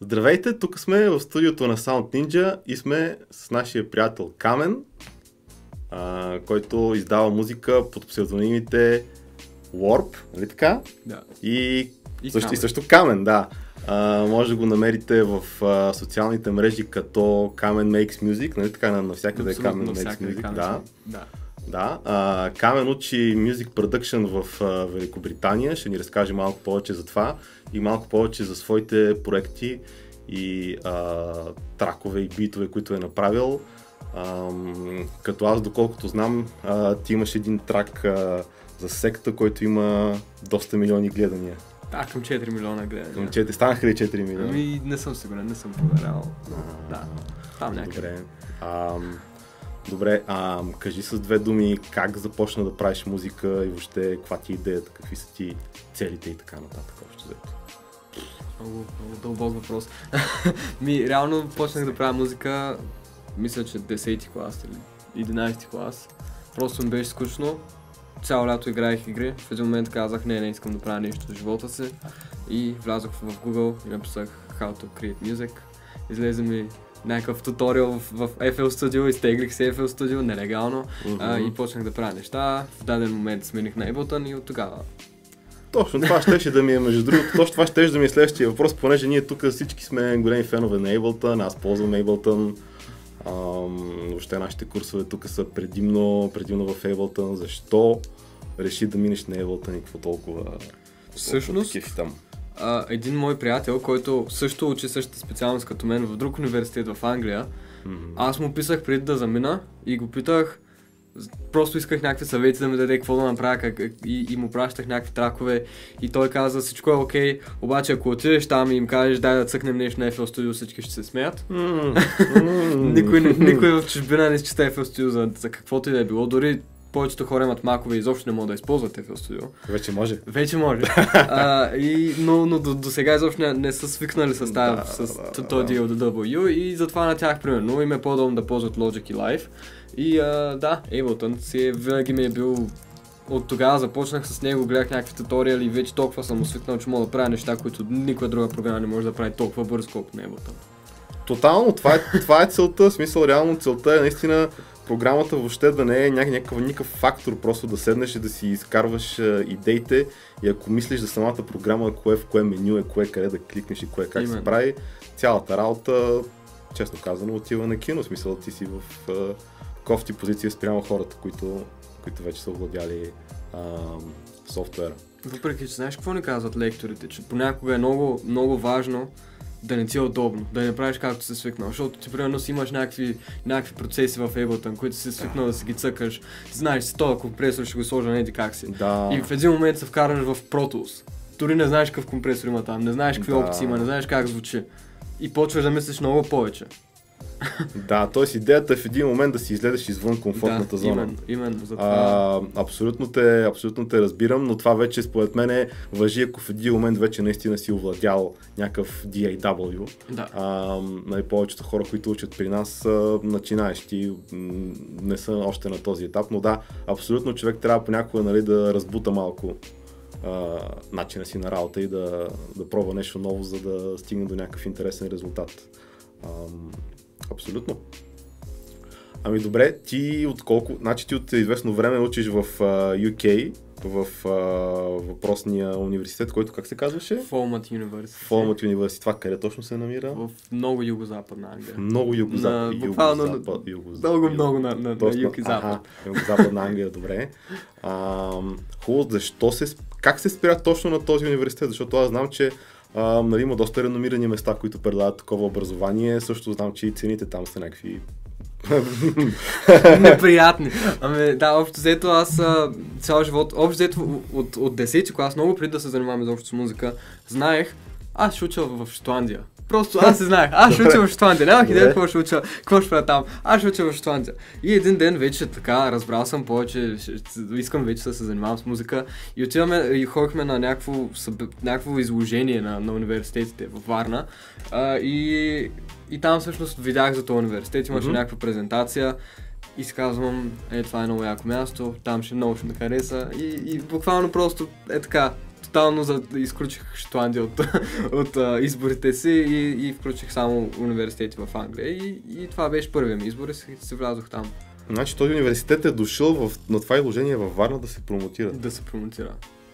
Здравейте, тук сме в студиото на Sound Ninja и сме с нашия приятел Камен, а, който издава музика под псевдонимите Warp, нали така? Да. И, И също, и Камен. също Камен, да. А, може да го намерите в а, социалните мрежи като Камен Makes Music, нали така, на- навсякъде Абсолютно Камен Makes навсякъде Music, да. Да. Да, а, Камен учи Music Production в а, Великобритания, ще ни разкаже малко повече за това и малко повече за своите проекти и а, тракове и битове, които е направил. Ам, като аз, доколкото знам, а, ти имаш един трак а, за секта, който има доста милиони гледания. Да, към 4 милиона гледания. Към 4, станаха ли 4 милиона? Ами не съм сигурен, не съм проверял. но Да, там някъде. Добре. Ам, добре, ам, кажи с две думи как започна да правиш музика и въобще каква ти е идеята, какви са ти целите и така нататък. Общо взето. Много, много дълбок въпрос. Ми, реално почнах да правя музика, мисля, че 10-ти клас или 11-ти клас. Просто ми беше скучно. Цяло лято играех игри. В един момент казах, не, не искам да правя нещо в живота си. И влязох в Google и написах How to create music. Излезе ми някакъв туториал в, в FL Studio, изтеглих се FL Studio нелегално а, и почнах да правя неща. В даден момент смених на Ableton и от тогава Точно това щеше да ми е, между другото, точно това щеше да ми е следващия въпрос, понеже ние тук всички сме големи фенове на Ableton, аз ползвам Ableton. Ам, въобще нашите курсове тук са предимно, предимно в Ableton. Защо реши да минеш на Ableton и какво толкова, Всъщност, толкова кефи там? А, един мой приятел, който също учи същата специалност като мен в друг университет в Англия, Мгм. аз му писах преди да замина и го питах, просто исках някакви съвети да ми даде какво да направя как, и, и му пращах някакви тракове и той каза всичко е окей, обаче ако отидеш там и им кажеш дай да цъкнем нещо на FL Studio, всички ще се смеят. М. никой, никой в чужбина не счита FL Studio за, за каквото и да е било, дори повечето хора имат макове и изобщо не могат да използват FL Studio. Вече може. Вече може. а, и, но, но до, до сега изобщо не, не са свикнали с, тази, Да, с да, този да. DAW и затова на тях, примерно, им е по-удобно да ползват Logic и Live. И а, да, Ableton си е, винаги ми е бил от тогава започнах с него, гледах някакви туториали и вече толкова съм свикнал, че мога да правя неща, които никоя друга програма не може да прави толкова бързо, колкото на Ableton. Тотално, това е, това е целта, в смисъл реално целта е наистина програмата въобще да не е ня- някакъв, никакъв фактор, просто да седнеш и да си изкарваш а, идеите и ако мислиш за самата програма, кое в кое меню е, кое къде да кликнеш и кое как се Именно. прави, цялата работа, честно казано, отива на кино, в смисъл ти си в а, кофти позиция спрямо хората, които, които вече са овладяли а, софтуера. Въпреки, че знаеш какво ни казват лекторите, че понякога е много, много важно да не ти е удобно, да не правиш както си свикнал, защото ти примерно си имаш някакви, някакви процеси в Ableton, които си свикнал да си ги цъкаш, знаеш си този компресор ще го сложа не еди как си. Да, И в един момент се вкараш в Pro Tools. Дори не знаеш какъв компресор има там, не знаеш какви Да. опции има, не знаеш как звучи. И почваш да мислиш много повече. да, т.е. идеята е в един момент да си излезеш извън комфортната да, зона. Именно, именно за това. А, абсолютно, те, абсолютно те разбирам, но това вече според мен е въжи, ако в един момент вече наистина си овладял някакъв DAW. Да. А, нали, повечето хора, които учат при нас, са начинаещи, не са още на този етап, но да, абсолютно човек трябва понякога нали, да разбута малко а, начина си на работа и да, да пробва нещо ново, за да стигне до някакъв интересен резултат. Ам, абсолютно. Ами добре, ти от колко, значи ти от известно време учиш в а, UK, в а, въпросния университет, който как се казваше? Falmouth University. Falmouth University. Това къде точно се намира? В много югозападна Англия. Много югозапад. На- буквално югозапад, югозапад, Много, много на, на, на юг и запад. Югозападна Англия, добре. А, хубаво, защо се, как се спря точно на този университет? Защото аз знам, че а, нали, има доста реномирани места, които предлагат такова образование. Също знам, че и цените там са някакви Неприятни. Ами да, общо взето аз цял живот, общо взето от, от 10 клас, много преди да се занимавам изобщо с музика, знаех, аз ще уча в Шотландия. Просто аз се знаех, аз ще уча в Шотландия, нямах идея какво ще уча, какво ще правя там, аз ще уча в Шотландия. И един ден вече така, разбрал съм повече, искам вече да се занимавам с музика. И отиваме и ходихме на някакво, някакво изложение на, на университетите във Варна. А, и, и там всъщност видях за този университет, имаше Мгм. някаква презентация. И си казвам, е това е много яко място, там ще много ще ме хареса. И, и буквално просто е така, тотално за, изключих Шотландия от, от а, изборите си и, и включих само университети в Англия и, и това беше първият ми избор и се, се влязох там Значи този университет е дошъл в, на това изложение във Варна да се промотира. да се промотира.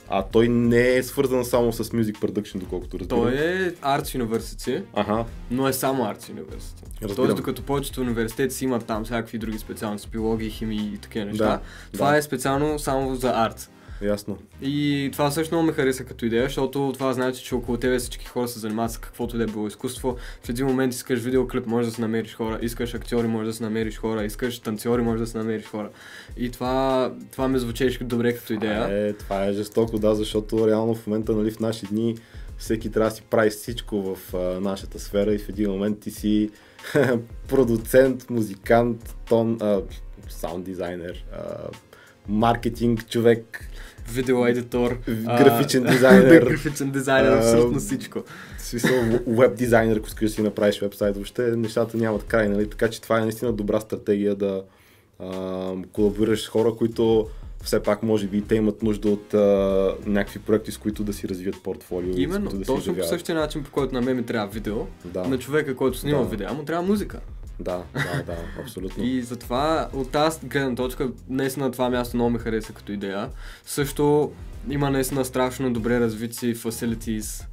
А той не е свързан само с Music Production, доколкото разбирам. Той е Arts University, Ага, но е само Arts University. Разбирам. Тоест, докато повечето университети си имат там всякакви други специалности, биология, химия и такива неща, Да, това да. е специално само за арт. Ясно. И това също много ме хареса като идея, защото това значи, че около тебе всички хора се занимават с каквото и да е било изкуство. В един момент искаш видеоклип, можеш да се намериш хора, искаш актьори, можеш да се намериш хора, искаш танцори, можеш да се намериш хора. И това, това ме звучеше добре като идея. Е, това е жестоко, да, защото реално в момента, нали, в наши дни всеки трябва да си прави всичко в а, нашата сфера и в един момент ти си продуцент, музикант, тон, а, саунд дизайнер, а, маркетинг човек, Видеоедитор, графичен дизайнер. графичен дизайнер, абсолютно всичко. в смисъл веб дизайнер, ако искаш да си направиш вебсайт, въобще нещата нямат край, нали? Така че това е наистина добра стратегия да а, колаборираш с хора, които все пак може би те имат нужда от а, някакви проекти, с които да си развият портфолио. Именно, да точно по същия начин, по който на мен ми трябва видео, Да, на човека, който снима Да. видео, му трябва музика. Да, да, да, абсолютно. И затова от тази гледна точка, наистина това място много ме хареса като идея. Също има наистина страшно добре развити facilities.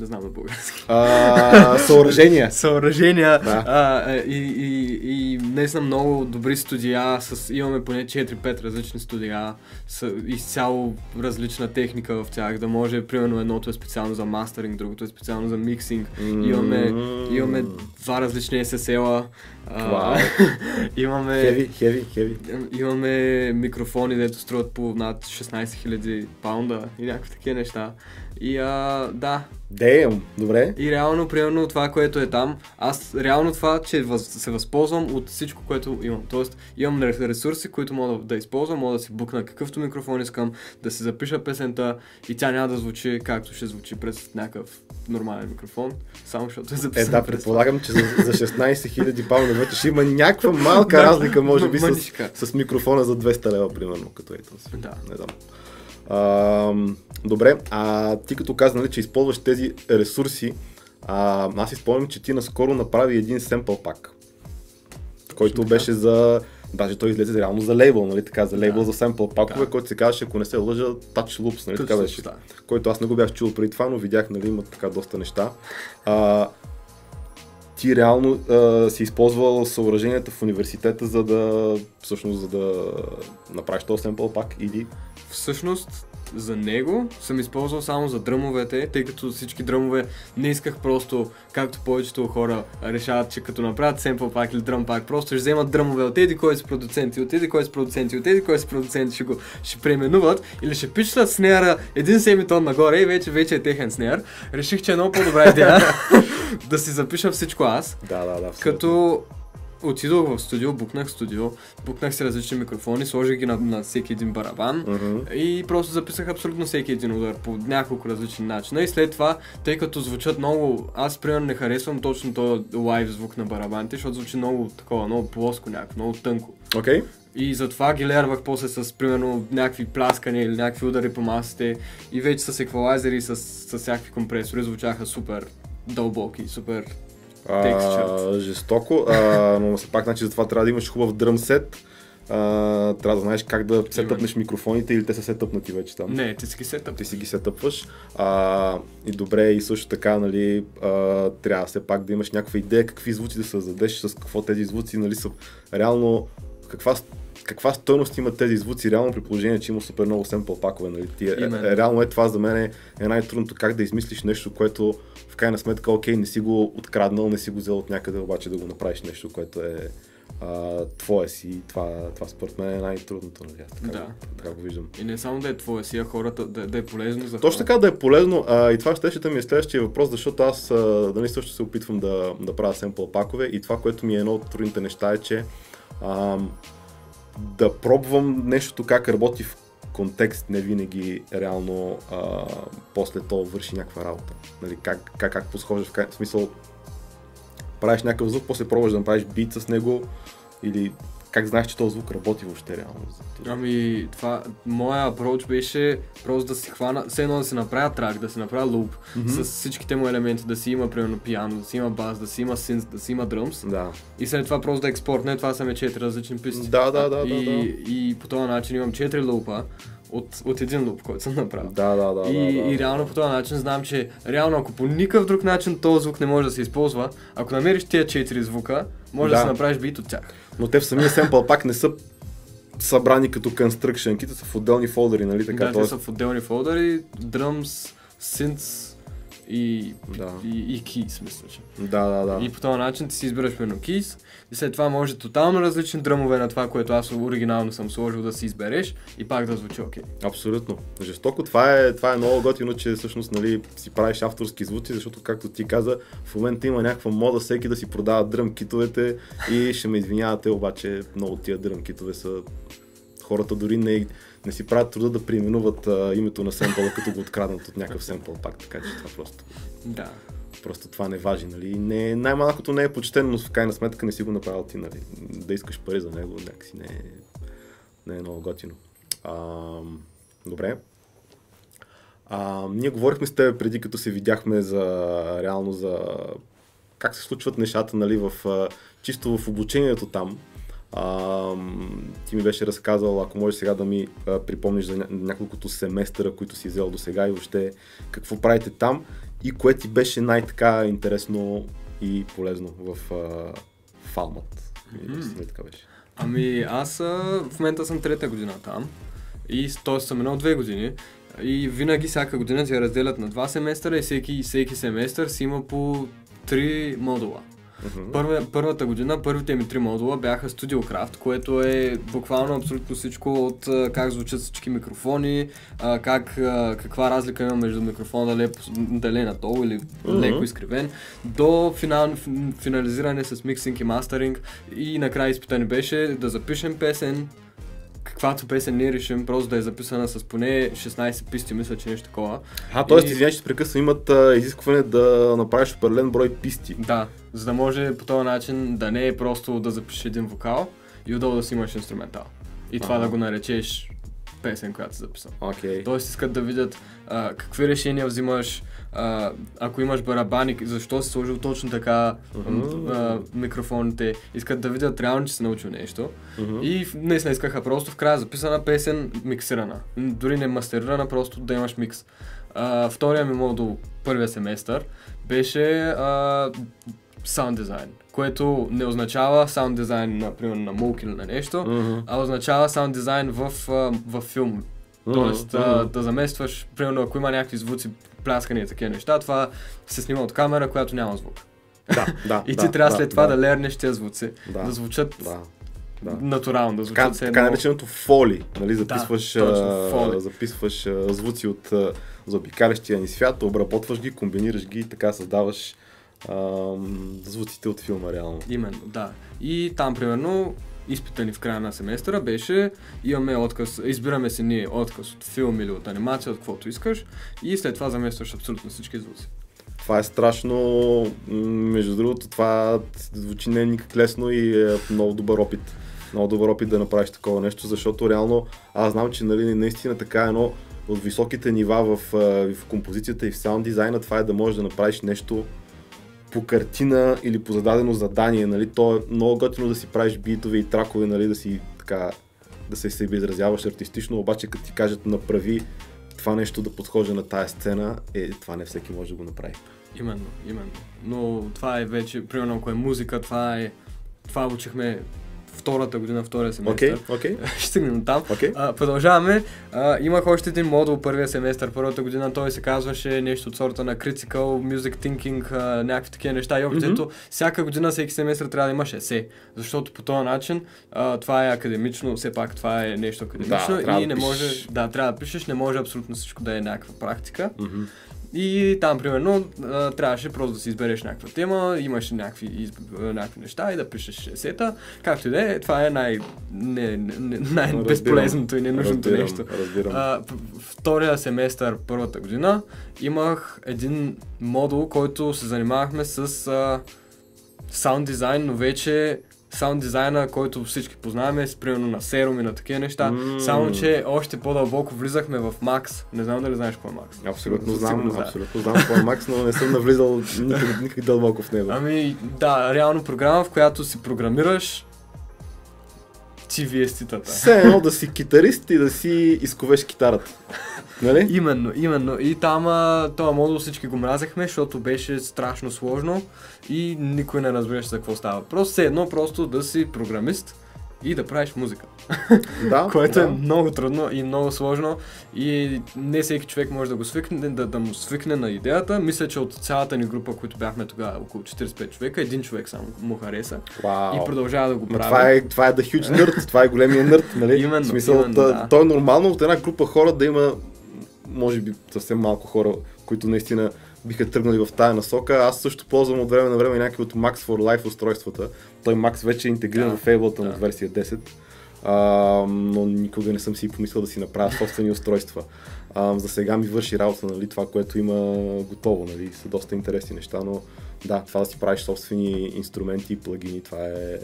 Не знам на български. А, съоръжения. Съоръжения Да. а, е, и, и, и наистина много добри студия. С, имаме поне 4-5 различни студия. С изцяло различна техника в тях. Да може, примерно, едното е специално за мастеринг, другото е специално за миксинг. Имаме, имаме два различни SSL-а. Вау. имаме... Хеви, хеви, хеви. Имаме микрофони, дето струват по над 16 000 паунда и някакви такива неща. И а, да, Дейм, добре. и реално, примерно това, което е там, аз реално това, че въз, се възползвам от всичко, което имам. Тоест, имам ре- ресурси, които мога да, да използвам, мога да си букна какъвто микрофон искам, да си запиша песента и тя няма да звучи както ще звучи през някакъв нормален микрофон, само защото е Е, записан да, през предполагам, че за, за 16 000 паунда вече ще има някаква малка разлика, може би, с, с микрофона за 200 лева, примерно, като е този. Да. Не знам. А, добре, а ти като каза, нали, че използваш тези ресурси, а, аз си спомням, че ти наскоро направи един семпъл пак, който така. беше за... Даже той излезе реално за лейбъл, нали така, за лейбъл Да. за семпъл пакове, Да. който се казваше, ако не се лъжа, Touch Loops, нали така Точно, беше. да. Който аз не го бях чул преди това, но видях, нали, има така доста неща. А, ти реално а, си използвал съоръженията в университета, за да, всъщност, за да направиш този семпъл пак или... Всъщност, за него съм използвал само за дръмовете, тъй като всички дръмове не исках просто, както повечето хора решават, че като направят семпл пак или дръм пак, просто ще вземат дръмове от еди кой са продуценти, от еди кой са продуценти, от еди кой са продуценти, ще го ще преименуват или ще пишлят снеяра един семитон нагоре и вече, вече е техен снеяр. Реших, че е много по-добра идея да си запиша всичко аз. Да, да, да. абсолютно. Като отидох в студио, букнах студио, букнах си различни микрофони, сложих ги на, на всеки един барабан Мгм. и просто записах абсолютно всеки един удар по няколко различни начина. И след това, тъй като звучат много, аз примерно не харесвам точно този лайв звук на барабаните, защото звучи много такова, много плоско някакво, много тънко. Окей. И затова ги лервах после с, примерно, някакви пляскания или някакви удари по масите. И вече с еквалайзери, с, с всякакви компресори звучаха супер дълбоки, супер А, жестоко, а, но все пак, значи, затова трябва да имаш хубав дръм сет. А, трябва да знаеш как да сетъпнеш микрофоните или те са сетъпнати вече там. Не, ти си ги сетъп. ти си ги сетъпваш. А, и добре, и също така, нали, а, трябва все пак да имаш някаква идея какви звуци да създадеш, с какво тези звуци, нали, са реално, каква, каква стойност имат тези звуци, реално при положение, че има супер много семпъл пакове, нали, ти, е, реално е това за мен е, е най-трудното, как да измислиш нещо, което в крайна сметка, окей, не си го откраднал, не си го взел от някъде, обаче да го направиш нещо, което е а, твое си, това, това според мен е най-трудното, нали, така, Да. така го виждам. И не само да е твоя си, а хората да, да е полезно за Точно така да е полезно а, и това ще, ще ми е следващия въпрос, защото аз а, нали, също се опитвам да, да правя семпъл пакове и това, което ми е едно от трудните неща е, че а, да пробвам нещото как работи в контекст не винаги реално а, после то върши някаква работа. Нали, как, как, как подхождаш в, в смисъл правиш някакъв звук, после пробваш да направиш бит с него или как знаеш, че този звук работи въобще реално? Ами, това, моя approach беше просто да си хвана, все едно да си направя трак, да си направя луп, Мгм. с всичките му елементи, да си има примерно пиано, да си има бас, да си има синс, да си има дръмс Да. и след това просто да експортне, това са ми четири различни писти. Да, да, да, и, да, да. и по този начин имам четири лупа от, от един луп, който съм направил. Да, да, да, и, да, да. и реално по този начин знам, че реално ако по никакъв друг начин този звук не може да се използва, ако намериш тия четири звука, може да, Да. си направиш бит от тях. Но те в самия семпъл пак не са събрани като construction кита, са в отделни фолдери, нали така? да, те са в отделни фолдъри, drums, synths и, Да. и, и keys, мисля, че. Да, да, да. И по този начин ти си избираш примерно keys и след това може тотално различни дръмове на това, което аз оригинално съм сложил да си избереш и пак да звучи окей. Абсолютно. Жестоко. Това е, това е много готино, че всъщност нали, си правиш авторски звуци, защото както ти каза, в момента има някаква мода всеки да си продава дръм китовете и ще ме извинявате, обаче много тия дръм китове са хората дори не, не си правят труда да преименуват а, името на семпъла, като го откраднат от някакъв семпъл пак, така че това просто, Да. просто това не важи, нали. Не, най-малкото не е почтено, но в крайна сметка не си го направил ти, нали. Да искаш пари за него, някакси не е, не е много готино. А, добре. А, ние говорихме с теб преди, като се видяхме за реално за как се случват нещата, нали, в, чисто в обучението там. А, ти ми беше разказал, ако можеш сега да ми а, припомниш за ня- няколкото семестъра, които си взел до сега и въобще какво правите там и кое ти беше най-така интересно и полезно в а, Фалмат. Mm-hmm. така беше. Ами аз а, в момента съм трета година там и т.е. съм едно две години и винаги всяка година я разделят на два семестъра и всеки, всеки семестър си има по три модула. Мгм. Първа, първата година, първите ми три модула бяха StudioCraft, което е буквално абсолютно всичко от как звучат всички микрофони, как, каква разлика има между микрофона дали, е дали е надолу или Мгм. леко изкривен, до финал, фин- финализиране с миксинг и мастеринг и накрая изпитане беше да запишем песен, каквато песен ние решим, просто да е записана с поне 16 писти, мисля, че нещо такова. А, т.е. И- извинявай, че прекъсвам, имат а, изискване да направиш определен брой писти. Да, за да може по този начин да не е просто да запишеш един вокал и отдолу да си имаш инструментал. И това Ага. да го наречеш песен, която си записал. Окей. Тоест искат да видят а, какви решения взимаш, а, ако имаш барабани, защо си сложил точно така Мгм. а, микрофоните. Искат да видят реално, че си научил нещо. Мгм. И в- наистина искаха просто в края записана песен, миксирана. Дори не мастерирана, просто да имаш микс. А, втория ми модул, първия семестър, беше а, саунд дизайн, което не означава саунд дизайн, например, на мулк или на нещо, Мгм. а означава саунд дизайн в, а, в филм. Тоест Мгм. а, да заместваш, примерно ако има някакви звуци, пляскания и такива неща, това се снима от камера, която няма звук. Да, да. И да, ти трябва да, след това да, да, лернеш тези звуци, Да, да звучат да. Да. натурално, да звучат Така, все така едно- нареченото фоли, нали, записваш, точно, а, фоли. записваш а, звуци от а, заобикалящия ни свят, обработваш ги, комбинираш ги и така създаваш звуците от филма реално. Именно, да. И там, примерно, изпита ни в края на семестъра беше, имаме отказ, избираме си ние отказ от филм или от анимация, от каквото искаш и след това заместваш абсолютно всички звуци. Това е страшно, между другото, това звучи не е никак лесно и е много добър опит. Много добър опит да направиш такова нещо, защото реално аз знам, че нали, наистина така едно от високите нива в, в композицията и в саунд дизайна, това е да можеш да направиш нещо по картина или по зададено задание, нали, то е много готино да си правиш битове и тракове, нали, да си така, да се себе изразяваш артистично, обаче като ти кажат направи това нещо да подхожда на тая сцена, е, това не всеки може да го направи. Именно, именно. Но това е вече, примерно ако е музика, това е, това учихме втората година, втория семестър. Окей, окей, Ще стигнем там. окей. А, продължаваме. А, имах още един модул първия семестър, първата година. Той се казваше нещо от сорта на Critical Music Thinking, а, някакви такива неща. И общо Мгм. mm всяка година, всеки семестър трябва да имаш есе. Защото по този начин а, това е академично, все пак това е нещо академично Да, и не може, да, трябва да пишеш, не може абсолютно всичко да е някаква практика. Мгм. И там, примерно, трябваше просто да си избереш някаква тема, имаш някакви, изб... някакви неща и да пишеш есета. Както и да е, това е най... не, не, най-безполезното и ненужното разбирам, нещо. Разбирам. А, втория семестър, първата година, имах един модул, който се занимавахме с а, саунд дизайн, но вече саунд дизайна, който всички познаваме, с примерно на Serum и на такива неща. М. Само, че още по-дълбоко влизахме в Max. Не знам дали знаеш какво е Max. Абсолютно Със знам, да. абсолютно знам какво е Макс, но не съм навлизал никак, никак дълбоко в него. Ами, да, реално програма, в която си програмираш TVS-титата. Все едно да си китарист и да си изковеш китарата. Нали? Именно, именно. И там а, този модул всички го мразехме, защото беше страшно сложно и никой не разбираше за какво става. Просто все едно просто да си програмист и да правиш музика. Да, Което да. е много трудно и много сложно и не всеки човек може да го свикне, да, да му свикне на идеята. Мисля, че от цялата ни група, които бяхме тогава, около 45 човека, един човек само му хареса Вау. и продължава да го прави. това е, това е the huge nerd, това е големия нърд, нали? Именно, в смисъл, именно, да. то е нормално от една група хора да има, може би съвсем малко хора, които наистина биха тръгнали в тая насока. Аз също ползвам от време на време някакви от Max for Life устройствата. Той Max вече е интегриран Да, в Ableton да. от версия 10. А, но никога не съм си помислил да си направя собствени устройства. А, за сега ми върши работа, нали, това, което има готово, нали, са доста интересни неща, но да, това да си правиш собствени инструменти и плагини, това е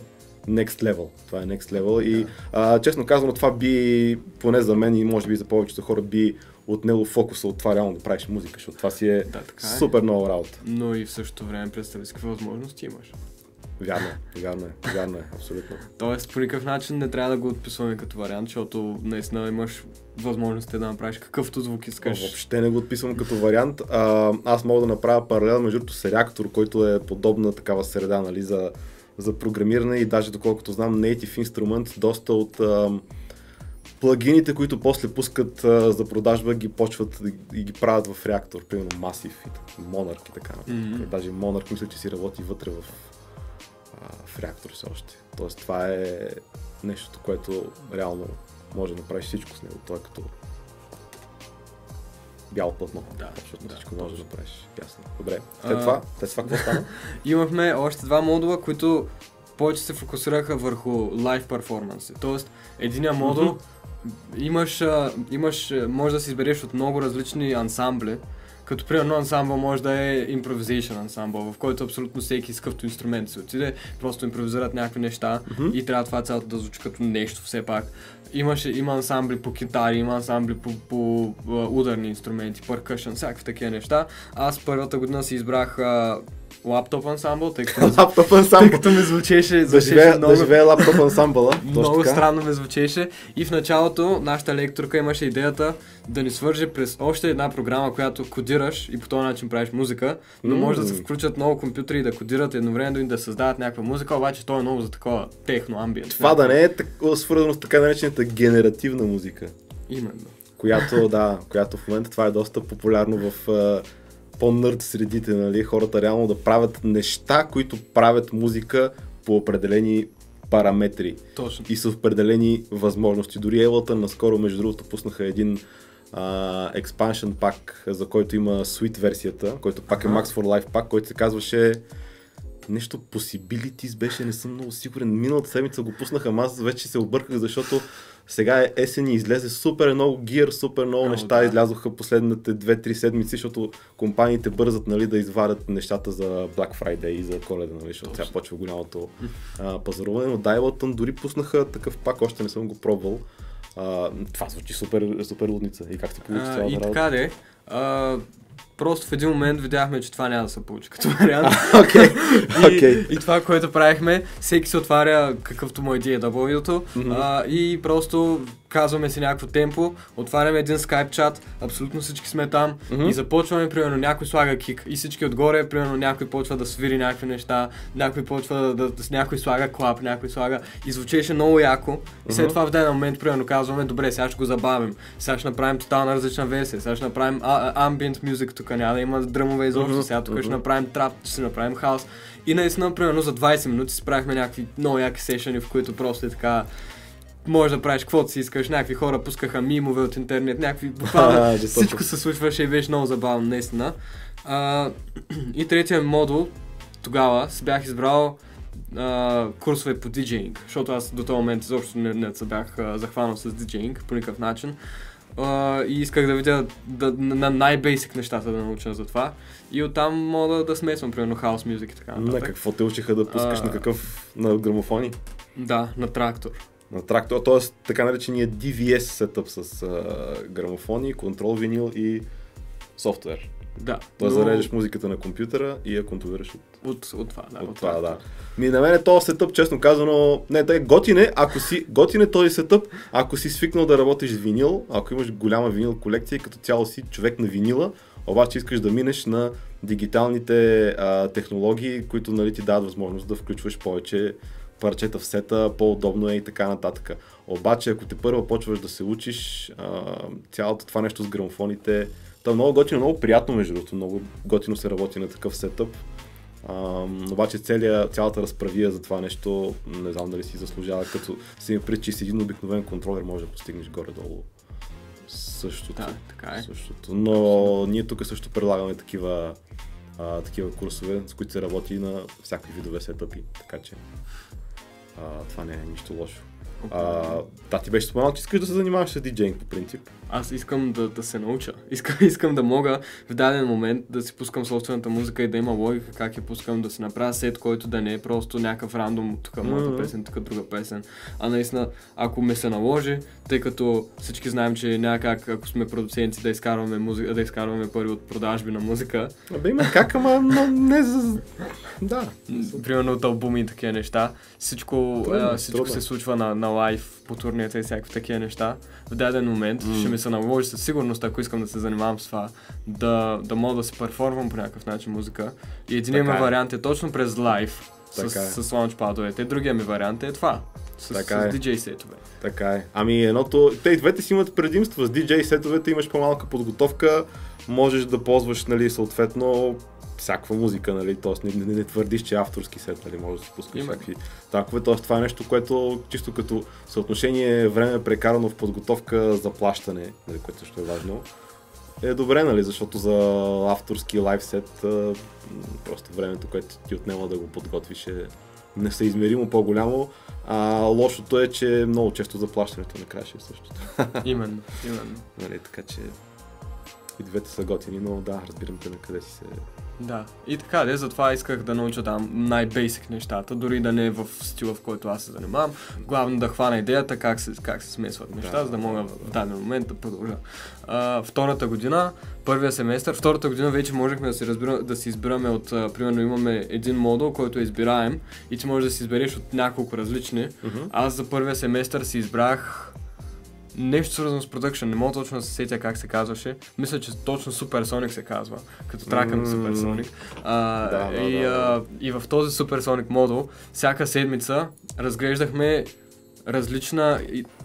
next level. Това е next level и а, честно казано това би, поне за мен и може би за повечето хора, би отнело фокуса от това реално да правиш музика, защото това си е, Да, така е. супер много работа. Но и в същото време представи си какви възможности имаш. Вярно е, вярно е, вярно е, абсолютно. Тоест, по никакъв начин не трябва да го отписваме като вариант, защото наистина имаш възможности да направиш какъвто звук искаш. Въобще не го отписвам като вариант. А, аз мога да направя паралел между другото с реактор, който е подобна такава среда нали, за, за програмиране и даже доколкото знам Native Instrument, доста от ам, плагините, които после пускат а, за продажба, ги почват и, ги правят в реактор, примерно Massive и така, Monarch и така. нататък. Мгм. Даже Monarch мисля, че си работи вътре в, а, в реактор все още. Тоест това е нещото, което реално може да направиш всичко с него. Той е като бяло платно. Да, Защото да, всичко можеш да направиш. Ясно. Добре. След А, това, след това какво стана? Имахме още два модула, които повече се фокусираха върху лайв перформанс. Тоест, единия модул имаш, имаш, може да си избереш от много различни ансамбли, като примерно ансамбъл може да е improvisation ансамбъл, в който абсолютно всеки с какъвто инструмент се отиде, просто импровизират някакви неща Мгм. и трябва това цялото да звучи като нещо все пак. Имаше, има ансамбли по китари, има ансамбли по, по а, ударни инструменти, перкъшън, всякакви такива неща. Аз първата година си избрах а, лаптоп ансамбъл, тъй като, Лаптоп тъй ансамбъл. като ми звучеше, Да звучеше живее, много, да живее лаптоп ансамбъла. Много странно ме звучеше. И в началото нашата лекторка имаше идеята да ни свърже през още една програма, която кодираш и по този начин правиш музика, но може да се включат много компютри и да кодират едновременно и да създават някаква музика, обаче то е много за такова техно амбиент. Това да не е свързано с така наречената генеративна музика, Именно. която, да, която в момента това е доста популярно в по-нърд средите, нали? Хората реално да правят неща, които правят музика по определени параметри Точно. и с определени възможности. Дори Ableton наскоро, между другото, пуснаха един expansion пак, за който има Suite версията, който пак е Аха. Max for Life пак, който се казваше нещо Possibilities беше, не съм много сигурен. Миналата седмица го пуснаха, аз вече се обърках, защото сега е есен и излезе супер много гир, супер много О, неща да. излязоха последните 2-3 седмици, защото компаниите бързат нали, да извадят нещата за Black Friday и за коледа, нали, защото сега почва голямото а, пазаруване, но Dialton дори пуснаха такъв пак, още не съм го пробвал. А, това звучи супер, супер лудница. И как се получи цялата и работа? така де. А, просто в един момент видяхме, че това няма да се получи като вариант. Окей, И, окей. и това, което правихме, всеки се отваря какъвто му е DAW-то Мгм. а, и просто казваме си някакво темпо, отваряме един скайп чат, абсолютно всички сме там Мгм. и започваме, примерно някой слага кик и всички отгоре, примерно някой почва да свири някакви неща, някой почва да, да, да някой слага клап, някой слага. И звучеше много яко. И след това в даден момент, примерно казваме, добре, сега ще го забавим, сега ще направим тотална различна версия, сега ще направим а, ambient music, тук няма да има дръмове изобщо, Мгм, сега тук ще мгм. направим трап, ще направим хаос. И наистина, примерно за 20 минути си правихме някакви много яки сешени, в които просто е така може да правиш каквото си искаш, някакви хора пускаха мимове от интернет, някакви буквално всичко се случваше и беше много забавно, наистина. А, и третия модул, тогава си бях избрал а, курсове по диджеинг, защото аз до този момент изобщо не, не се бях а, захванал с диджеинг по никакъв начин. а, и исках да видя да, на най-бейсик нещата да науча за това. И оттам мога да, да смесвам, примерно, хаос мюзик и така На нататък. какво те учиха да пускаш А. на какъв, на грамофони? Да, на трактор. На трактор, т.е. така наречения DVS сетъп с а, грамофони, контрол винил и софтуер. Да. Тоест но зареждаш музиката на компютъра и я контролираш от, От, от това, да. от това, да. трактор. Ми на мен е този сетъп, честно казано, не, да е готин е, ако си, готин е този сетъп, ако си свикнал да работиш с винил, ако имаш голяма винил колекция и като цяло си човек на винила, обаче искаш да минеш на дигиталните а, технологии, които нали, ти дават възможност да включваш повече парчета в сета, по-удобно е и така нататък. Обаче, ако те първо почваш да се учиш, а, цялото това нещо с грамофоните, то е много готино, много приятно между другото, много готино се работи на такъв сетъп. А, обаче целия, цялата разправия за това нещо, не знам дали си заслужава, като си има пред, че си един обикновен контролер, може да постигнеш горе-долу същото. Да, така е. същото. Но ние тук също предлагаме такива, а, такива курсове, с които се работи на всякакви видове сетъпи, така че а, това не е нищо лошо. А, да, ти беше споменал, че искаш да се занимаваш с диджейнг по принцип. Аз искам да, да се науча. Искам, искам да мога в даден момент да си пускам собствената музика и да има логика как я пускам, да си направя сет, който да не е просто някакъв рандом, тук моята Мгм. песен, тук друга песен. А наистина, ако ме се наложи, тъй като всички знаем, че няма как, ако сме продуценти, да изкарваме, музика, да изкарваме пари от продажби на музика, Абе има как, ама но не за... Да. примерно от албуми и такива неща. Всичко, Трудно, а, всичко трудно. се случва на, на лайв, по турнията и всякакви такива неща. В даден момент М. ще ми се наложи със сигурност, ако искам да се занимавам с това, да, да мога да се перформвам по някакъв начин музика. И единият ми е. вариант е точно през лайв, с, Така е. с лаунчпадовете. Другия ми вариант е това. С, Така с е. DJ сетове. Така е. Ами едното, те и двете си имат предимство. С DJ сетовете имаш по-малка подготовка, можеш да ползваш, нали, съответно, всякаква музика, нали, т.е. Не, не, не, твърдиш, че е авторски сет, нали, можеш да си пускаш всякакви такове, т.е. това е нещо, което чисто като съотношение време прекарано в подготовка за плащане, нали, което също е важно, е добре, нали, защото за авторски лайв сет просто времето, което ти отнема да го подготвиш е несъизмеримо по-голямо, а лошото е, че много често заплащането накрая ще е същото. именно, именно. Нали, така че и двете са готини, но да, разбирам те на къде си се... Да. И така, де, затова исках да науча там най-бейсик нещата, дори да не е в стила, в който аз се занимавам. Главно да хвана идеята как се, как се смесват неща, Да, за да мога да, в да. даден момент да продължа. А, втората година, първия семестър, втората година вече можехме да си, разбира, да си избираме от, а, примерно имаме един модул, който е избираем и ти можеш да си избереш от няколко различни. Аз за първия семестър си избрах нещо свързано с продъкшн, не мога точно да се сетя как се казваше. Мисля, че точно Supersonic се казва, като трака на М. Supersonic. А, Да, да, и, да, а, и в този Supersonic модул, всяка седмица разглеждахме различна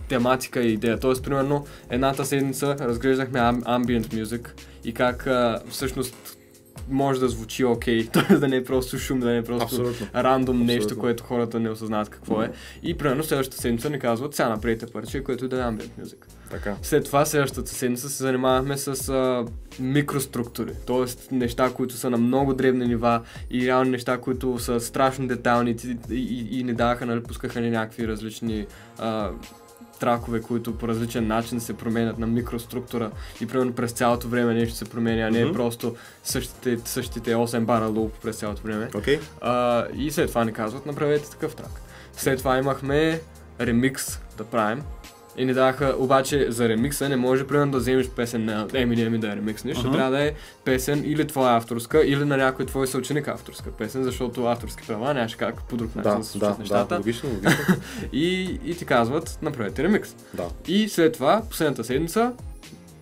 тематика и идея. Тоест, примерно, едната седмица разглеждахме ambient music и как а, всъщност може да звучи окей, т.е. да не е просто шум, да не е просто Абсолютно. рандом нещо, Абсолютно. което хората не осъзнават какво е. И примерно следващата седмица ни казват, сега направете парче, което да е ambient music. Така. След това следващата седмица се занимавахме с а, микроструктури, т.е. неща, които са на много древни нива и реални неща, които са страшно детайлни и, и, и, ни даваха, нали, пускаха ни някакви различни а, тракове, които по различен начин се променят на микроструктура и примерно през цялото време нещо се променя, а не Мгм. просто същите, същите 8 бара луп през цялото време. Окей. А, и след това ни казват, направете такъв трак. След това имахме ремикс да правим. И ни даваха, обаче за ремикса не може примерно да вземеш песен на Eminem и да я ремикснеш, Ага. uh трябва да е песен или твоя авторска, или на някой твой съученик авторска песен, защото авторски права нямаше как по друг начин Да, да, се случват да, нещата. да, логично, логично. И, и ти казват, направете ремикс. да. И след това, последната седмица,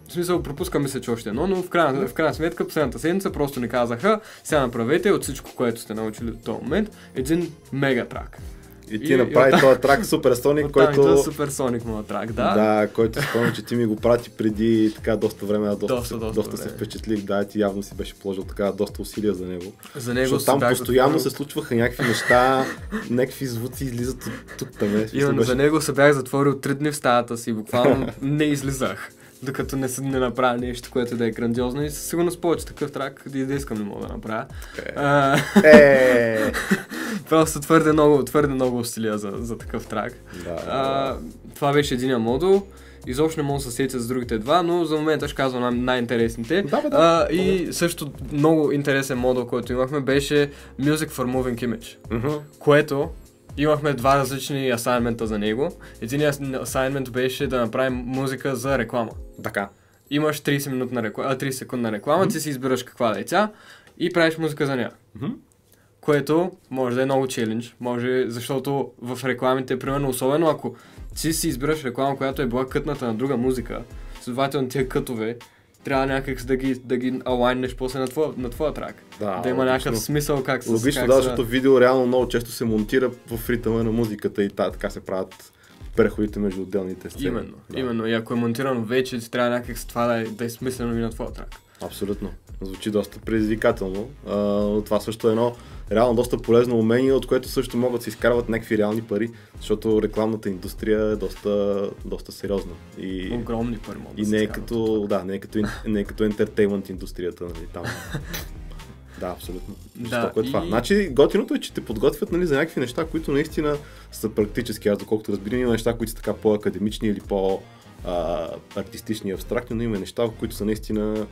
в смисъл, пропускаме се, че още едно, но в крайна, в крайна сметка, последната седмица просто ни казаха, сега направете от всичко, което сте научили до този момент, един мегатрак. И И- ти и направи оттам- този трак Суперсоник, който... идва Суперсоник моят трак, да. Да, който спомням, че ти ми го прати преди така доста време, доста, Доста, се, доста доста се впечатлих, да, ти явно си беше положил така доста усилия за него. За него Защото се там постоянно се затворил- случваха някакви неща, някакви звуци излизат от тук там. Именно беше- за него се бях затворил три дни в стаята си, буквално не излизах. Докато не, се- не направя нещо, което да е грандиозно и със сигурност повече такъв трак, да, да искам не мога да направя. Е. А, Е, просто твърде много, твърде много усилия за, за такъв трак. да, А, това беше един модул изобщо не мога да се сетя с другите два, но за момента ще казвам най- най-интересните. Да, бе, да. А, и също много интересен модул, който имахме, беше Music for Moving Image, Мгм. което имахме два различни асайнмента за него. Единият асайнмент беше да направим музика за реклама. Така. Имаш 30 минутна реклама, а, 30 секундна реклама, ти си избираш каква да е тя и правиш музика за нея. Мгм. Което може да е много челендж, може, защото в рекламите, примерно, особено ако ти си избираш реклама, която е била кътната на друга музика, следователно тия кътове, трябва някак да ги, да ги алайнеш после на твоя, на твоя трак. Да, да има логично. някакъв смисъл как се Логично, как да, защото видео реално много често се монтира в ритъма на музиката и та, така се правят преходите между отделните сцени. Именно, да. именно. И ако е монтирано вече, ти трябва някак с това да е, да е смислено и на твоя трак. Абсолютно. Звучи доста предизвикателно. А, това също е едно реално доста полезно умение, от което също могат да се изкарват някакви реални пари, защото рекламната индустрия е доста, доста сериозна. И, Огромни пари могат и да не е като, да, не е като, не е като ентертеймент индустрията, нали, там. Да, абсолютно. Да, е това. и- Значи, готиното е, че те подготвят нали, за някакви неща, които наистина са практически. Аз доколкото разбирам, има неща, които са така по-академични или по-артистични и абстрактни, но има неща, които са наистина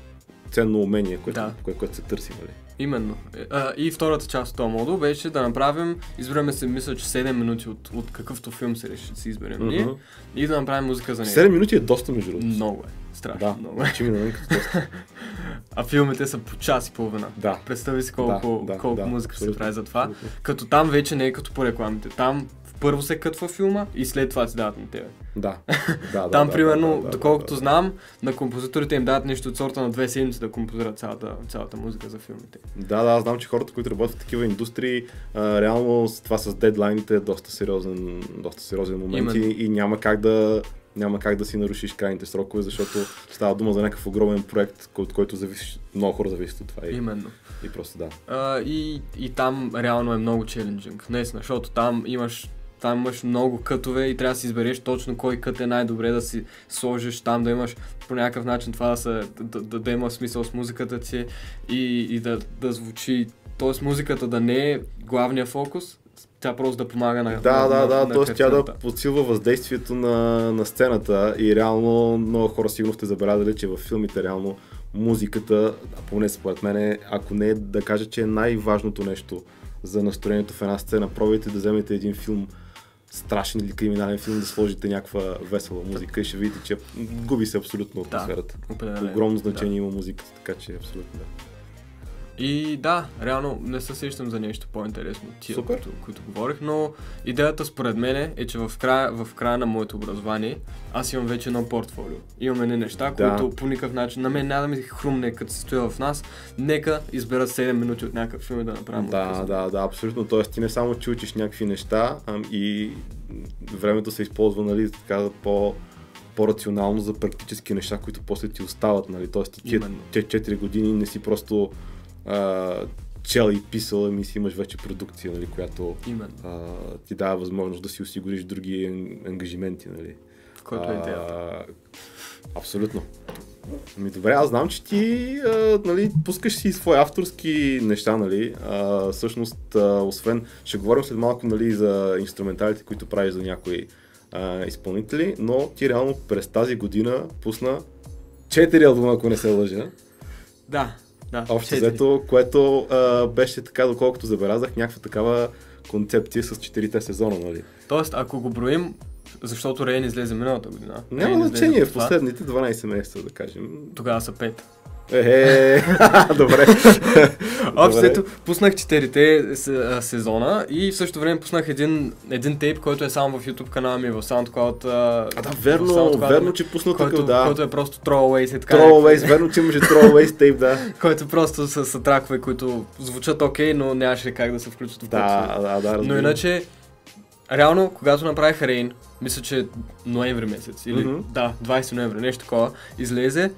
ценно умение, което, Да. кое, което се търси. Нали. Именно. Е, А, и втората част от този модул беше да направим, избираме се, мисля, че 7 минути от, от какъвто филм се реши да си изберем ние Мгм. и да направим музика за него. 7 минути е доста между другото. Много е. Страшно Да, много е. значи ми на мен като доста. А филмите са по час и половина. Да. Представи си колко, Да, да, колко да, музика се абсолютно, прави за това. абсолютно. Като там вече не е като по рекламите. Там първо се кътва филма и след това ти дават на тебе. Да. да, да Там, да, примерно, да, да, доколкото да, да. знам, на композиторите им дават нещо от сорта на две седмици да композират цялата, цялата музика за филмите. Да, да, знам, че хората, които работят в такива индустрии, а, реално това с дедлайните е доста сериозен, доста сериозен момент и, и няма как да няма как да си нарушиш крайните срокове, защото става дума за някакъв огромен проект, от който зависиш, много хора зависят от това. И, Именно. и просто да. А, и, и там реално е много челенджинг. Наистина, защото там имаш там имаш много кътове и трябва да си избереш точно кой кът е най-добре да си сложиш там, да имаш по някакъв начин това да, се, да, да, да има смисъл с музиката ти и, и да, да звучи. Тоест музиката да не е главния фокус, тя просто да помага на Да, на, да, да, на т.е. тя да подсилва въздействието на, на сцената и реално много хора сигурно сте забелязали, че във филмите реално музиката, а поне според мен, ако не е да кажа, че е най-важното нещо за настроението в една сцена, пробвайте да вземете един филм, страшен или криминален филм, да сложите някаква весела музика и ще видите, че губи се абсолютно атмосферата. Определено. Огромно Да. значение има музиката, така че абсолютно да. И да, реално не се сещам за нещо по-интересно от тия, Супер. които, които говорих, но идеята според мен е, че в края, в края на моето образование аз имам вече едно портфолио. Имам едни неща, Да. които по никакъв начин на мен няма да ми хрумне като се стоя в нас. Нека избера 7 минути от някакъв филм и да направя Да, музика. да, да, абсолютно. Тоест ти не само че учиш някакви неща, а и времето се използва, нали, така по по-рационално за практически неща, които после ти остават, нали. Тоест ти тия Именно. те 4 години не си просто а, чел и писал, ами си имаш вече продукция, нали, която Именно. а, ти дава възможност да си осигуриш други ан- ангажименти, нали. Който е идеята. Абсолютно. Ми добре, аз знам, че ти а, нали, пускаш си свои авторски неща, нали? А, всъщност, а, освен, ще говорим след малко нали, за инструменталите, които правиш за някои а, изпълнители, но ти реално през тази година пусна 4 албума, ако не се лъжа. Да, да. Общо взето, което а, беше така, доколкото забелязах, някаква такава концепция с 4 сезона, нали? Тоест, ако го броим, защото Рейн излезе миналата година. Няма значение, в последните 12 месеца, да кажем. Тогава са 5. Е, добре. Общо пуснах четирите сезона и в същото време пуснах един, един тейп, който е само в YouTube канала ми, в SoundCloud. А, да, верно, SoundCloud, верно, че пусна който, такъв, да. който е просто Throwaways и така. Throwaways, верно, че имаше Throwaways тейп, да. Който просто са, са тракове, които звучат окей, но нямаше как да се включат в Да, да, да, Но разбирам. иначе, реално, когато направих Рейн, мисля, че ноември месец, или Мгм. да, 20 ноември, нещо такова, излезе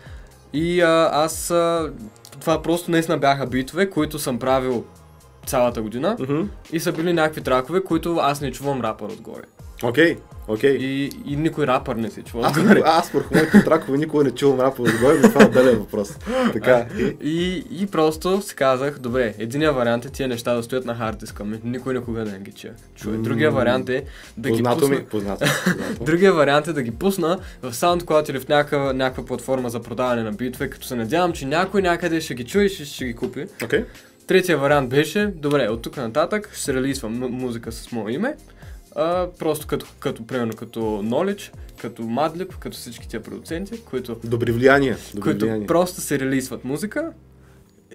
и а, аз, а, това просто наистина бяха битове, които съм правил цялата година Мгм. и са били някакви тракове, които аз не чувам рапър отгоре. Окей, окей. И, и никой рапър не се чува. Аз, отгоре. аз върху моите тракове никога не чувам рапа отгоре, но това е отделен въпрос. Така. И, И, просто си казах, добре, единия вариант е тия неща да стоят на хард диска ми, никой никога да не ги чуе. чуе. Другия вариант е да ги познато пусна... ми, познато. познато. Другия вариант е да ги пусна в SoundCloud или в някаква, някаква платформа за продаване на битове, като се надявам, че някой някъде ще ги чуе и ще, ще ги купи. Окей. Третия вариант беше, добре, от тук нататък ще релизвам му- музика с мое име, а, просто като, като, примерно като Knowledge, като Madlib, като всички тия продуценти, които Добри влияния. Добри които влияния. просто се релизват музика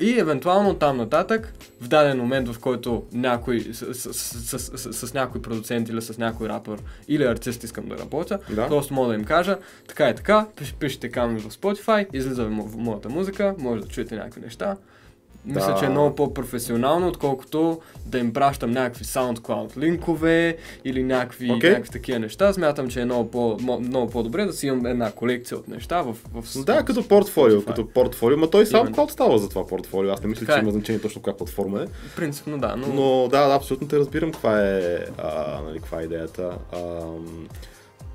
и евентуално там нататък, в даден момент, в който някой с, с, с, с, с, с някой продуцент или с някой рапър или артист искам да работя, Да. просто мога да им кажа, така и така, пиш, пишете ками в Spotify, излиза в, мо- в моята музика, може да чуете някакви неща. Мисля, Да. че е много по-професионално, отколкото да им пращам някакви SoundCloud линкове или някакви, Окей. някакви такива неща. Смятам, че е много, по, много по-добре да си имам една колекция от неща в, в Да, в- като портфолио, Spotify. като портфолио, ма той Именно. SoundCloud става за това портфолио. Аз не мисля, Така че е. има значение точно коя платформа е. Принципно да, но... Но да, да, абсолютно те разбирам каква е, а, нали, каква е идеята. Ам,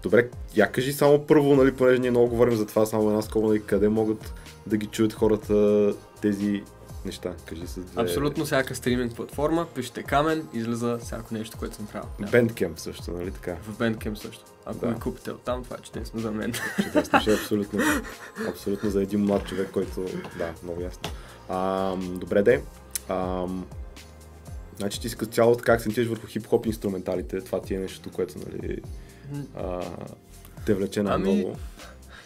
добре, я кажи само първо, нали, понеже ние много говорим за това, само една скоба, нали, къде могат да ги чуят хората тези неща. Кажи с две... Абсолютно всяка стриминг платформа, пишете камен, излиза всяко нещо, което съм правил. Bandcamp също, нали така? В Bandcamp също. Ако Да. ми купите оттам, това е чудесно за мен. Чудесно, ще е абсолютно, абсолютно за един млад човек, който, да, много ясно. Ам, добре, де. Ам, значи ти си като цяло така акцентираш върху хип-хоп инструменталите, това ти е нещо, което, нали, а, те влече на Ами, много.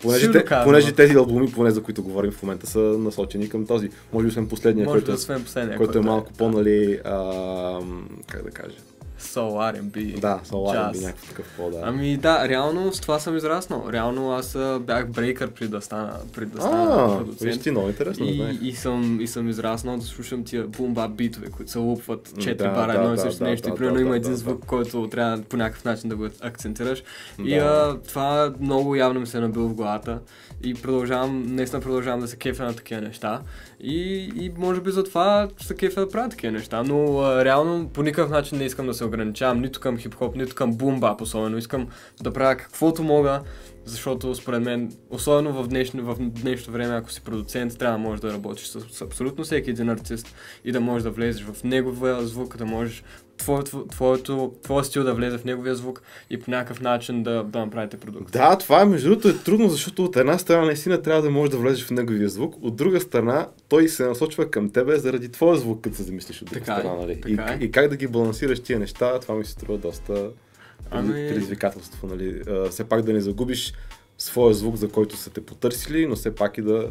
Понеже, те, понеже тези албуми, поне за които говорим в момента, са насочени към този. Може би освен последния, Може който, да сме последния, който е малко по, нали, ам, как да кажа, Soul R&B. да, би джаз. някакъв такъв по, да. Ами да, реално с това съм израснал. Реално аз бях брейкър преди да стана, преди да стана а, виж ти, много интересно, И, знаех. и, съм, и съм израснал да слушам тия бумба битове, които се лупват четири да, бара да, едно и да, също да, нещо. да, и примерно да, има да, един да, звук, който трябва по някакъв начин да го акцентираш. И Да. а, това много явно ми се е набило в главата. И продължавам, наистина продължавам да се кефя на такива неща. И, и може би затова се кефя да правя такива неща. Но а, реално по никакъв начин не искам да се ограничавам нито към хип-хоп, нито към бумбап особено. Искам да правя каквото мога, защото според мен, особено в днешно, в днешно време, ако си продуцент, трябва да можеш да работиш с, с абсолютно всеки един артист и да можеш да влезеш в неговия звук, да можеш твоето, твоето, твоя стил да влезе в неговия звук и по някакъв начин да, да направите продукт. Да, това е между другото е трудно, защото от една страна наистина трябва да можеш да влезеш в неговия звук, от друга страна той се насочва към тебе заради твоя звук, като се замислиш от друга Така е, страна. Нали? така и, е. и, как да ги балансираш тия неща, това ми се струва доста Ами- предизвикателство. Нали? А, все пак да не загубиш своя звук, за който са те потърсили, но все пак и да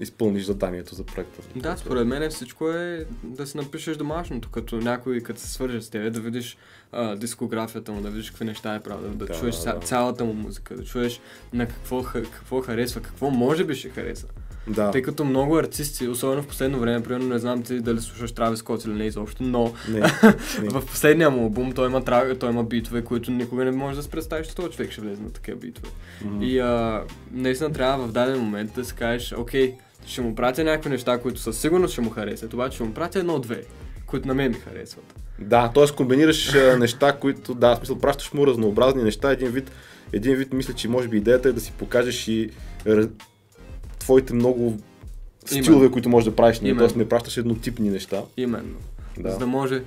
изпълниш заданието за проекта. Да, според мен всичко е да си напишеш домашното, като някой, като се свърже с тебе, да видиш а, дискографията му, да видиш какви неща е правил, да, да, чуеш да. ця, цялата му музика, да чуеш на какво, какво харесва, какво може би ще хареса. Да, Тъй като много артисти, особено в последно време, примерно не знам ти дали слушаш Травис Скот или не изобщо, но не, не. в последния му албум той има, трав... той има битове, които никога не можеш да се представиш, че този човек ще влезе на такива битове. Мгм. И а, наистина трябва в даден момент да си кажеш, окей, ще му пратя някакви неща, които със сигурност ще му харесат, обаче ще му пратя едно-две, които на мен ми харесват. Да, т.е. комбинираш неща, които, да, в смисъл, пращаш му разнообразни неща. Един вид, един вид мисля, че може би идеята е да си покажеш и твоите много стилове, Именно. които можеш да правиш. Нали? Именно. Тоест не пращаш еднотипни неща. Именно. Да. За да може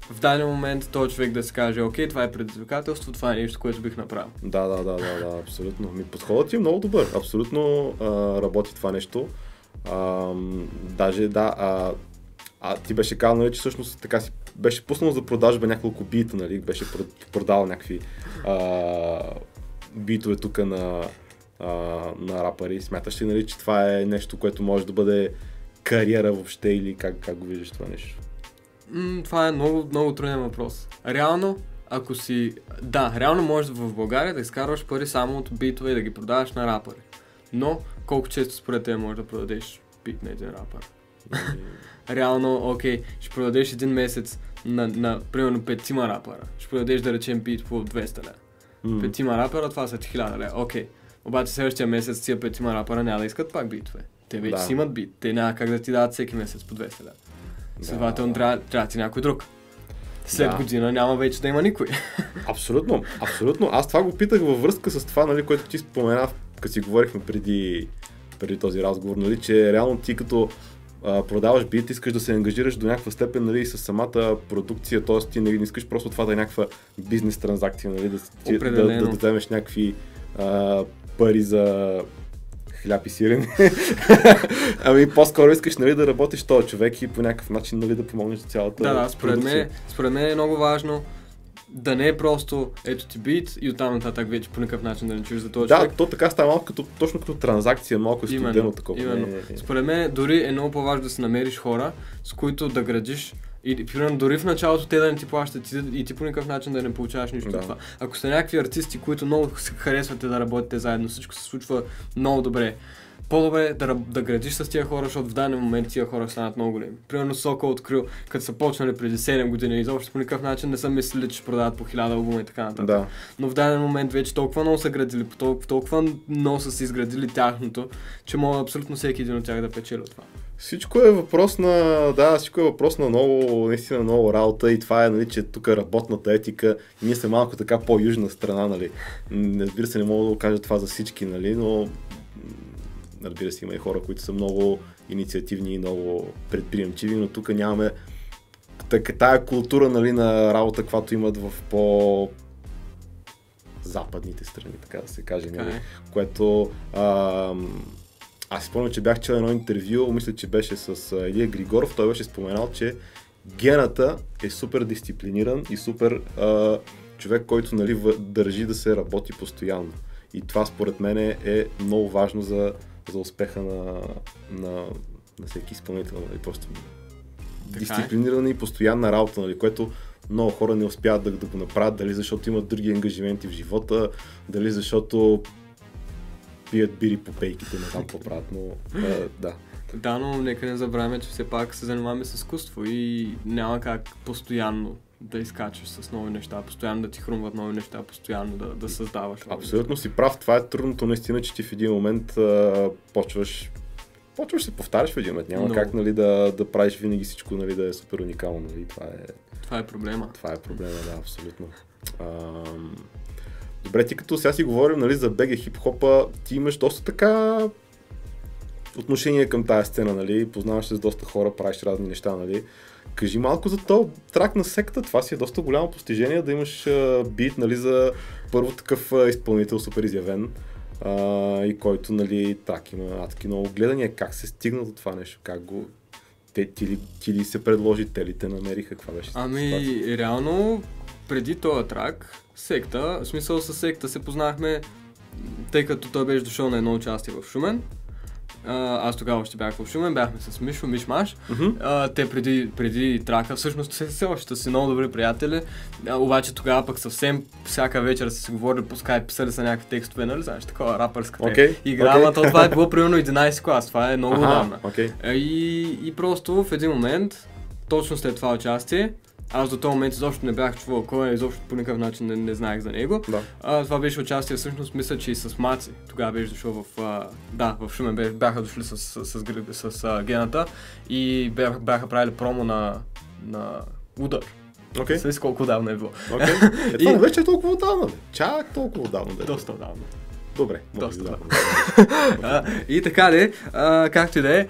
в даден момент този човек да си каже, окей, това е предизвикателство, това е нещо, което бих направил. Да, да, да, да, да, абсолютно. Ми подходът ти е много добър. Абсолютно а, работи това нещо. А, даже, да, а, а ти беше казал, нали, че всъщност така си беше пуснал за продажба няколко бита, нали, беше прод- продал някакви а, битове тук на, а, на рапъри. Смяташ ли, нали, че това е нещо, което може да бъде кариера въобще или как, как го виждаш това нещо? М, това е много, много труден въпрос. Реално, ако си... Да, реално можеш в България да изкарваш пари само от битове и да ги продаваш на рапъри. Но, колко често според те можеш да продадеш бит на един рапър? Реално, окей, ще продадеш един месец на, на примерно петима рапъра. Ще продадеш да речем бит по 200 лева. Петима рапъра, това са ти 1000 лева. Окей. Обаче следващия месец тия петима рапъра няма да искат пак битове. Те вече Да. си имат бит. Те няма как да ти дадат всеки месец по 200 лева. Да, Следователно да. трябва, трябва ти някой друг. след Да. година няма вече да има никой. Абсолютно, абсолютно. Аз това го питах във връзка с това, нали, което ти спомена, като си говорихме преди, преди този разговор, нали, че реално ти като а, продаваш бит, искаш да се ангажираш до някаква степен нали, с самата продукция, т.е. ти не, искаш просто това да е някаква бизнес транзакция, нали, да, ти- да, да, да вземеш някакви а, пари за хляб и сирене. ами по-скоро искаш нали, да работиш този човек и по някакъв начин нали, да помогнеш цялата Да, да, според мен, според мен е много важно да не е просто ето ти бит и оттам нататък вече по никакъв начин да не чуеш за този Да, човек. то така става малко като, точно като транзакция, малко е студено такова. именно. Не, не, не. Според мен дори е много по-важно да си намериш хора, с които да градиш и примерно дори в началото те да не ти плащат и, и ти по никакъв начин да не получаваш нищо Да. от това. Ако сте някакви артисти, които много се харесвате да работите заедно, всичко се случва много добре. По-добре е да, да градиш с тия хора, защото в даден момент тия хора станат много големи. Примерно Сокол открил, като са почнали преди 7 години, изобщо по никакъв начин не са мислили, че ще продават по 1000 албума и така нататък Да. но в даден момент вече толкова много са градили, толкова, толкова много са си изградили тяхното, че мога абсолютно всеки един от тях да печели от това. Всичко е въпрос на, да, всичко е въпрос на много, наистина много работа и това е, нали, че тук работната етика, ние сме малко така по-южна страна, нали. М, Разбира се, не мога да кажа това за всички, нали, но разбира се, има и хора, които са много инициативни и много предприемчиви, но тук нямаме така, тая култура, нали, на работа, каквато имат в по западните страни, така да се каже. Нали? е. което а, аз спомням, че бях чел едно интервю, мисля, че беше с Илия Григоров, той беше споменал, че гената е супер дисциплиниран и супер а, човек, който нали, държи да се работи постоянно. И това според мен е, е много важно за, за успеха на, на, на всеки изпълнител. Нали? Просто е. дисциплинирана и постоянна работа, нали? което много хора не успяват да, да го направят, дали защото имат други ангажименти в живота, дали защото пият бири по пейките, не знам какво правят, но а, да. Да, но нека не забравяме, че все пак се занимаваме с изкуство и няма как постоянно да изкачаш с нови неща, постоянно да ти хрумват нови неща, постоянно да, да създаваш нови Абсолютно си прав, това е трудното наистина, че ти в един момент а, почваш почваш се повтаряш в един момент. Няма Много. как нали, да, да правиш винаги всичко нали, да е супер уникално. Нали. Това, е, неща. Това е проблема. това е проблема, да, абсолютно. Ам, Добре, ти като сега си говорим нали, за БГ хип-хопа, ти имаш доста така отношение към тази сцена, нали? Познаваш се с доста хора, правиш разни неща, нали? Кажи малко за то трак на секта. Това си е доста голямо постижение да имаш а, бит, нали, за първо такъв а, изпълнител супер изявен а, и който, нали, трак има адски много гледания. Как се стигна до това нещо? Как го... Те, ти, ли, ти ли се предложи, те ли те намериха? Каква беше Ами, ситуацията? реално, преди този трак, секта, в смисъл с секта се познахме, тъй като той беше дошъл на едно участие в Шумен. А, аз тогава още бях в Шумен, бяхме с Мишо, Мишмаш. А, те преди, преди трака, всъщност все, все още са си много добри приятели, а, обаче тогава пък съвсем всяка вечер са си говорили по скайп, писали са някакви текстове, нали знаеш, такова рапърска Окей, игра, ама то това е било примерно 11 клас, това е много отдавна. А, И, и просто в един момент, точно след това участие, аз до този момент изобщо не бях чувал кой е, изобщо по никакъв начин не, не знаех за него. Да. А, това беше участие, всъщност мисля, че и с Маци. Тогава беше дошъл в... А, да, в Шумен бяха дошли с, с, с, гри- с, а, гената и бяха, бяха правили промо на, на Удар. Okay. С колко давно е било. Окей. Е, това И- не вече е толкова отдавна. Чак толкова отдавна, бе. Доста давно. Добре, Доста. да. А, и така ли, а, както и да е,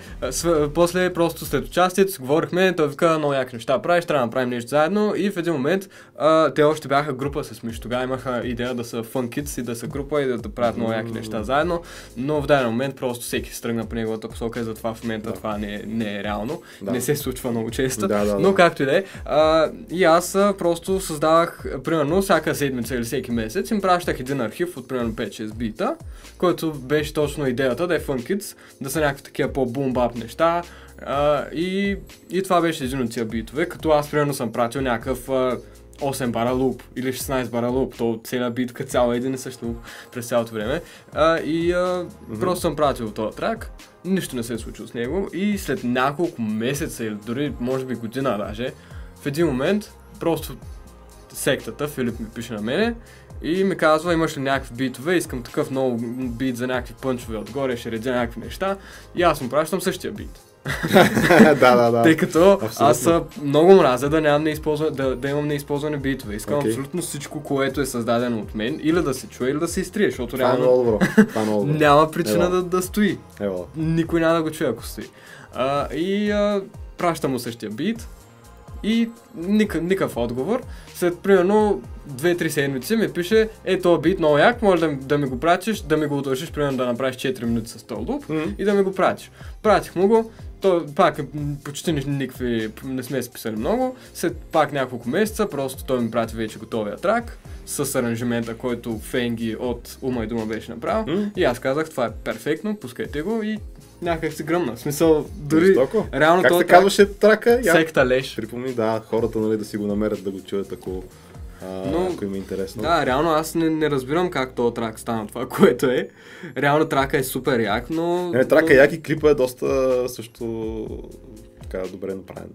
после просто след участието си говорихме, той вика много яки неща правиш, трябва да направим нещо заедно и в един момент а, те още бяха група с Миш, тогава имаха идея да са Fun Kids и да са група и да, да правят много яки неща заедно, но в даден момент просто всеки се тръгна по неговата посока и затова в момента Да. това не, не е реално, Да. не се случва много често, Да, да, да. но както и да е, и аз просто създавах, примерно, всяка седмица или всеки месец им пращах един архив от примерно 5-6 бита, който беше точно идеята да е Fun Kids, да са някакви такива по-бум-бап неща. А, и, и това беше един от тия битове, като аз примерно съм пратил някакъв а, 8 бара луп или 16 бара луп, то целият бит като цяло е един и същ луп през цялото време. А, и а, просто съм пратил този трак, нищо не се е случило с него и след няколко месеца или дори може би година даже, в един момент просто сектата, Филип ми пише на мене И ми казва, имаш ли някакви битове, искам такъв много бит за някакви пънчове отгоре, ще редя някакви неща. И аз му пращам същия бит. да, да, да. Тъй като Абсолютно. аз много мразя да, нямам неизползване, да, да имам неизползване битове. Искам Окей. абсолютно всичко, което е създадено от мен, или да се чуе, или да се изтрие, защото Това е реално много добро. Това е много добро. няма причина Ева. да, да стои. Ева. Никой няма да го чуе, ако стои. А, и а, пращам му същия бит и никакъв, никакъв отговор. След примерно 2-3 седмици ми пише, е, този бит много як, може да, ми- да ми го пратиш, да ми го удължиш, примерно да направиш 4 минути с този луп М. и да ми го пратиш. Пратих му го, то пак почти ни- никакви, не сме се писали много, след пак няколко месеца, просто той ми прати вече готовия трак с аранжимента, който Фенги от Ума и Дума беше направил. М? И аз казах, това е перфектно, пускайте го и някак си гръмна. В смисъл, дори Жестоко. реално Как се трак, казваше трака? Я... секта леш. Припомни, да, хората нали, да си го намерят да го чуят, ако, а, Но- ако им е интересно. Да, реално аз не, не разбирам как този трак стана това, което е. Реално трака е супер як, но... Не, трака но... яки клипа е доста също така добре направен.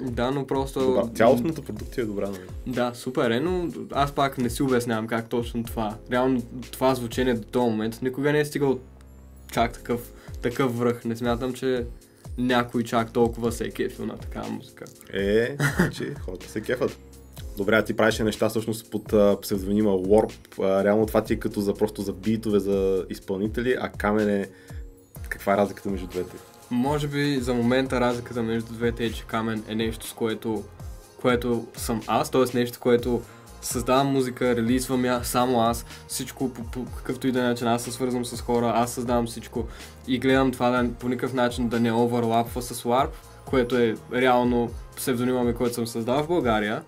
Да, но просто... Добра. Цялостната продукция е добра, нали? Да, супер е, но аз пак не си обяснявам как точно това. Реално това звучение до този момент никога не е стигал чак такъв, такъв връх. Не смятам, че някой чак толкова се е кефил на такава музика. Е, значи хората се кефат. Добре, а ти правиш неща всъщност под а, псевдонима Warp. А, реално това ти е като за просто за битове, за изпълнители, а Камен е... Каква е разликата между двете? Може би за момента разликата между двете е, че Камен е нещо, с което, което съм аз, т.е. нещо, което създавам музика, релизвам я само аз, всичко по, по какъвто и да е начин, аз се свързвам с хора, аз създавам всичко и гледам това да, по никакъв начин да не оверлапва с Warp, което е реално псевдонима ми, който съм създал в България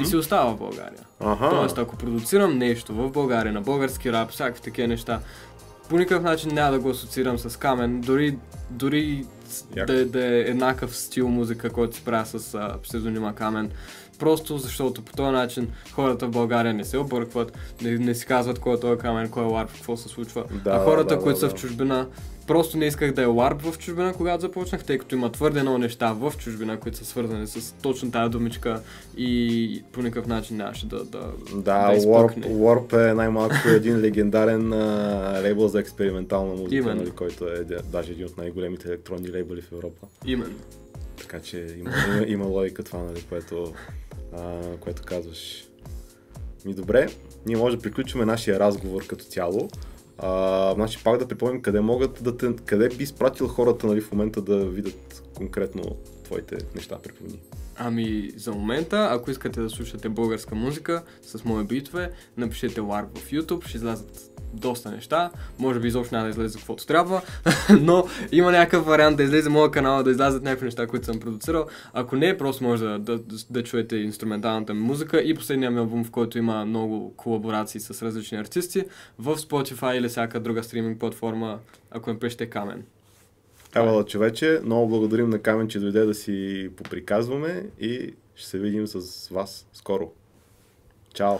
и си остава в България. Аха. Тоест, ако продуцирам нещо в България на български рап, всякакви такива неща, по никакъв начин няма да го асоциирам с камен, дори, дори. Да, да е еднакъв стил музика, който се прави с а, псевдонима камен. Просто защото по този начин хората в България не се объркват, не, не си казват кой е този камен, кой е ларп, какво се случва. Да, а хората, да, които да, са да. в чужбина, просто не исках да е ларп в чужбина, когато започнах, тъй като има твърде много неща в чужбина, които са свързани с точно тази думичка и по никакъв начин нямаше да, да, Да, да Warp, е най-малко един легендарен а, лейбъл за експериментална музика, Именно. нали, който е да- даже един от най-големите електронни лейбъли в Европа. Именно. Така че има, има, има логика това, нали, което, а, което казваш. Ми добре, ние може да приключим нашия разговор като цяло. А, значи пак да припомним къде могат да те, къде би изпратил хората нали, в момента да видят конкретно твоите неща, припомни. Ами, за момента, ако искате да слушате българска музика с мои битове, напишете Warp в YouTube, ще излязат доста неща. Може би изобщо няма да излезе каквото трябва, но има някакъв вариант да излезе моя канал, да излязат някакви неща, които съм продуцирал. Ако не, просто може да, да, да, чуете инструменталната ми музика и последния ми албум, в който има много колаборации с различни артисти, в Spotify или всяка друга стриминг платформа, ако ме пишете Камен. Ева, човече, много благодарим на Камен, че дойде да си поприказваме и ще се видим с вас скоро. Чао!